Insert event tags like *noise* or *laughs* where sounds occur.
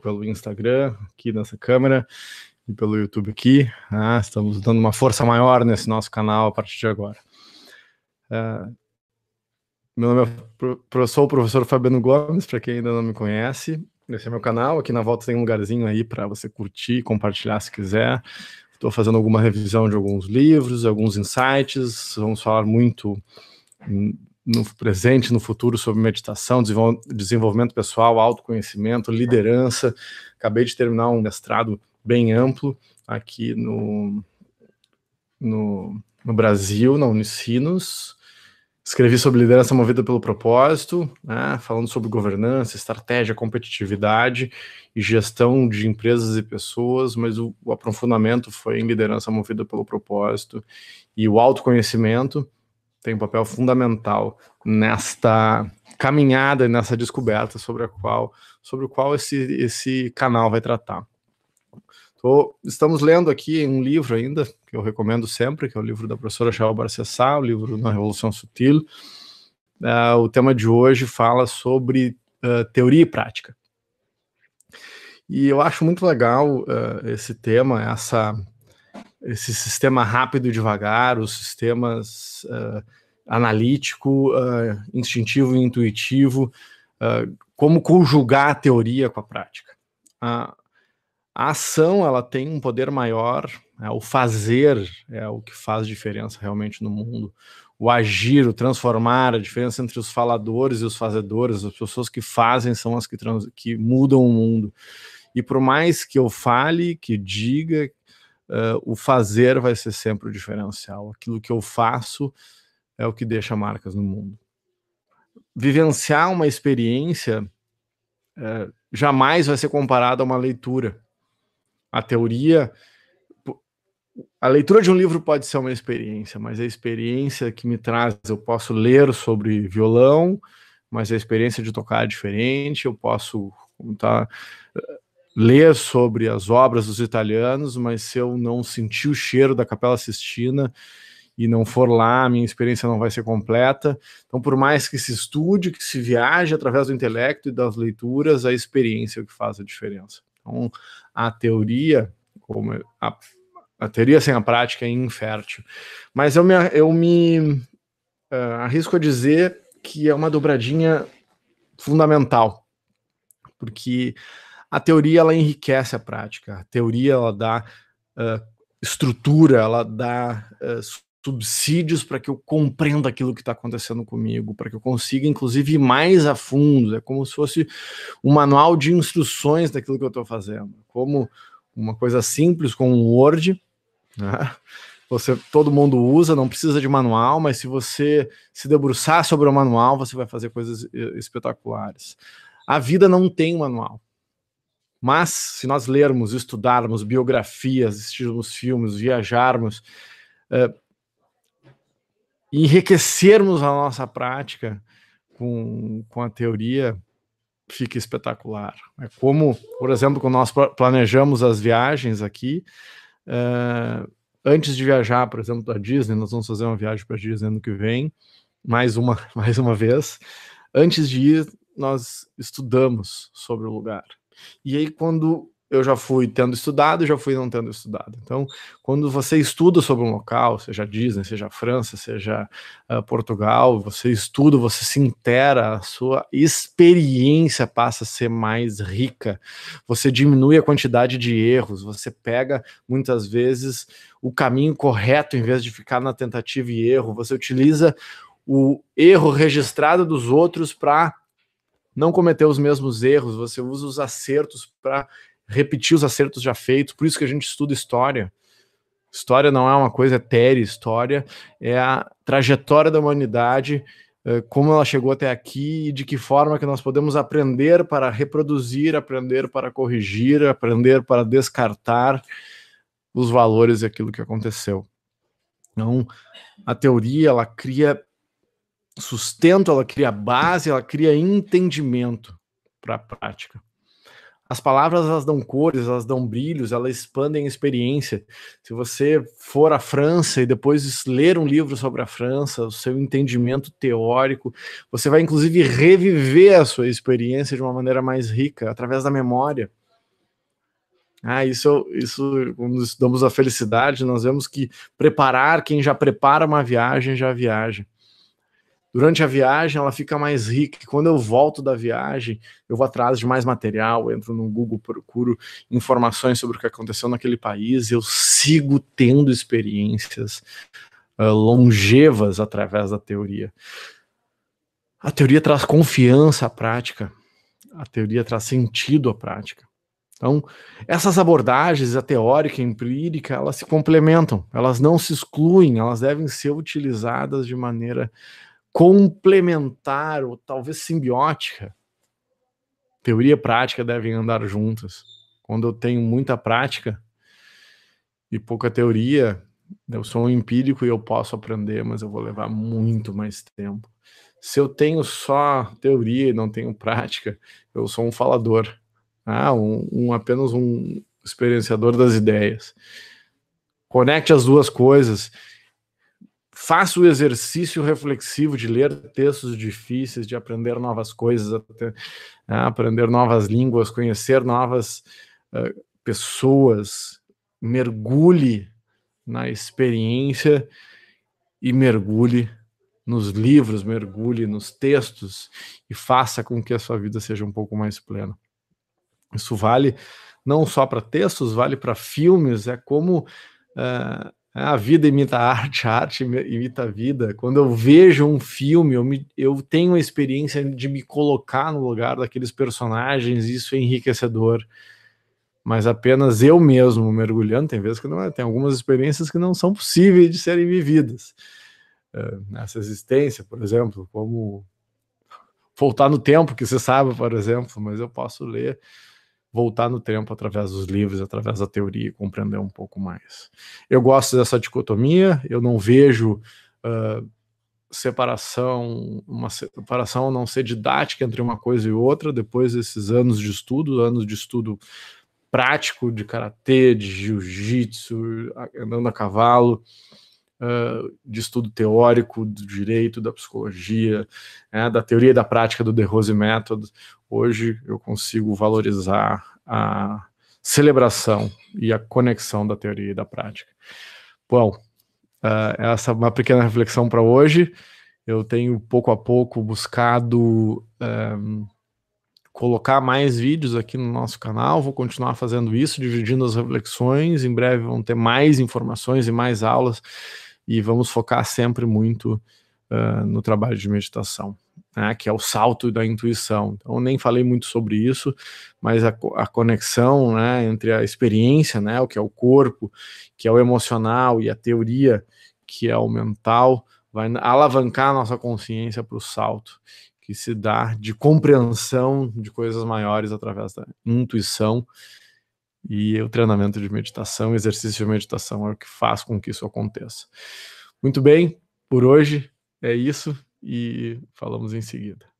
pelo Instagram, aqui nessa câmera, e pelo YouTube aqui. Ah, estamos dando uma força maior nesse nosso canal a partir de agora. Uh, meu nome é sou o professor Fabiano Gomes, para quem ainda não me conhece. Esse é meu canal. Aqui na volta tem um lugarzinho aí para você curtir, compartilhar se quiser. Estou fazendo alguma revisão de alguns livros, alguns insights. Vamos falar muito no presente, no futuro sobre meditação, desenvolvimento pessoal, autoconhecimento, liderança. Acabei de terminar um mestrado bem amplo aqui no, no, no Brasil, na Unicinos. Escrevi sobre liderança movida pelo propósito, né, falando sobre governança, estratégia, competitividade e gestão de empresas e pessoas, mas o, o aprofundamento foi em liderança movida pelo propósito e o autoconhecimento tem um papel fundamental nesta caminhada, nessa descoberta sobre a qual, sobre o qual esse, esse canal vai tratar. Tô, estamos lendo aqui um livro ainda, que eu recomendo sempre, que é o livro da professora Shaul Barcessá, o livro Na Revolução Sutil. Uh, o tema de hoje fala sobre uh, teoria e prática. E eu acho muito legal uh, esse tema, essa, esse sistema rápido e devagar, os sistemas analítico, instintivo e intuitivo, como conjugar a teoria com a prática. Uh, a ação ela tem um poder maior, é, o fazer é o que faz diferença realmente no mundo. O agir, o transformar, a diferença entre os faladores e os fazedores, as pessoas que fazem são as que, trans, que mudam o mundo. E por mais que eu fale, que diga, uh, o fazer vai ser sempre o diferencial. Aquilo que eu faço é o que deixa marcas no mundo. Vivenciar uma experiência uh, jamais vai ser comparado a uma leitura a teoria. A leitura de um livro pode ser uma experiência, mas a experiência que me traz, eu posso ler sobre violão, mas a experiência de tocar é diferente, eu posso tá, ler sobre as obras dos italianos, mas se eu não sentir o cheiro da Capela Sistina e não for lá, minha experiência não vai ser completa. Então, por mais que se estude, que se viaje através do intelecto e das leituras, a experiência é o que faz a diferença. Então, a teoria, como a, a teoria sem a prática é infértil. Mas eu me, eu me uh, arrisco a dizer que é uma dobradinha fundamental, porque a teoria ela enriquece a prática, a teoria ela dá uh, estrutura, ela dá uh, subsídios para que eu compreenda aquilo que está acontecendo comigo, para que eu consiga, inclusive, ir mais a fundo. É como se fosse um manual de instruções daquilo que eu estou fazendo. Como uma coisa simples com um Word, né? Você, todo mundo usa, não precisa de manual, mas se você se debruçar sobre o manual, você vai fazer coisas eh, espetaculares. A vida não tem manual. Mas se nós lermos, estudarmos biografias, assistirmos filmes, viajarmos, uh, enriquecermos a nossa prática com, com a teoria, fica espetacular. É como, por exemplo, quando nós planejamos as viagens aqui, uh, antes de viajar, por exemplo, para Disney, nós vamos fazer uma viagem para Disney ano que vem, mais uma, *laughs* mais uma vez. Antes de ir, nós estudamos sobre o lugar. E aí, quando eu já fui tendo estudado já fui não tendo estudado. Então, quando você estuda sobre um local, seja Disney, seja França, seja uh, Portugal, você estuda, você se intera, a sua experiência passa a ser mais rica. Você diminui a quantidade de erros, você pega muitas vezes o caminho correto em vez de ficar na tentativa e erro, você utiliza o erro registrado dos outros para não cometer os mesmos erros, você usa os acertos para repetir os acertos já feitos, por isso que a gente estuda história. História não é uma coisa etérea, história é a trajetória da humanidade, eh, como ela chegou até aqui e de que forma que nós podemos aprender para reproduzir, aprender para corrigir, aprender para descartar os valores e aquilo que aconteceu. Então, a teoria, ela cria sustento, ela cria base, ela cria entendimento para a prática. As palavras elas dão cores, elas dão brilhos, elas expandem a experiência. Se você for à França e depois ler um livro sobre a França, o seu entendimento teórico, você vai inclusive reviver a sua experiência de uma maneira mais rica, através da memória. Ah, isso, isso, quando estudamos a felicidade, nós vemos que preparar, quem já prepara uma viagem, já viaja. Durante a viagem, ela fica mais rica. Quando eu volto da viagem, eu vou atrás de mais material, entro no Google, procuro informações sobre o que aconteceu naquele país, eu sigo tendo experiências uh, longevas através da teoria. A teoria traz confiança à prática, a teoria traz sentido à prática. Então, essas abordagens, a teórica e a empírica, elas se complementam, elas não se excluem, elas devem ser utilizadas de maneira complementar ou talvez simbiótica. Teoria e prática devem andar juntas. Quando eu tenho muita prática e pouca teoria, eu sou um empírico e eu posso aprender, mas eu vou levar muito mais tempo. Se eu tenho só teoria e não tenho prática, eu sou um falador, ah, um, um apenas um experienciador das ideias. Conecte as duas coisas faça o exercício reflexivo de ler textos difíceis, de aprender novas coisas, né, aprender novas línguas, conhecer novas uh, pessoas, mergulhe na experiência e mergulhe nos livros, mergulhe nos textos e faça com que a sua vida seja um pouco mais plena. Isso vale não só para textos, vale para filmes, é como uh, a vida imita a arte, a arte imita a vida. Quando eu vejo um filme, eu, me, eu tenho a experiência de me colocar no lugar daqueles personagens, isso é enriquecedor. Mas apenas eu mesmo mergulhando, tem vezes que não é, tem algumas experiências que não são possíveis de serem vividas. Nessa existência, por exemplo, como *laughs* voltar no tempo, que você sabe, por exemplo, mas eu posso ler voltar no tempo através dos livros, através da teoria e compreender um pouco mais. Eu gosto dessa dicotomia, eu não vejo uh, separação, uma separação não ser didática entre uma coisa e outra, depois desses anos de estudo, anos de estudo prático de karatê, de jiu-jitsu, andando a cavalo, uh, de estudo teórico do direito, da psicologia, né, da teoria e da prática do The Rose Method, hoje eu consigo valorizar a celebração e a conexão da teoria e da prática. Bom, uh, essa é uma pequena reflexão para hoje. Eu tenho pouco a pouco buscado um, colocar mais vídeos aqui no nosso canal. Vou continuar fazendo isso, dividindo as reflexões. Em breve vão ter mais informações e mais aulas e vamos focar sempre muito uh, no trabalho de meditação, né, que é o salto da intuição. Então, nem falei muito sobre isso, mas a, a conexão né, entre a experiência, né, o que é o corpo, que é o emocional, e a teoria, que é o mental, vai alavancar a nossa consciência para o salto que se dá de compreensão de coisas maiores através da intuição e o treinamento de meditação, exercício de meditação é o que faz com que isso aconteça. Muito bem, por hoje é isso e falamos em seguida.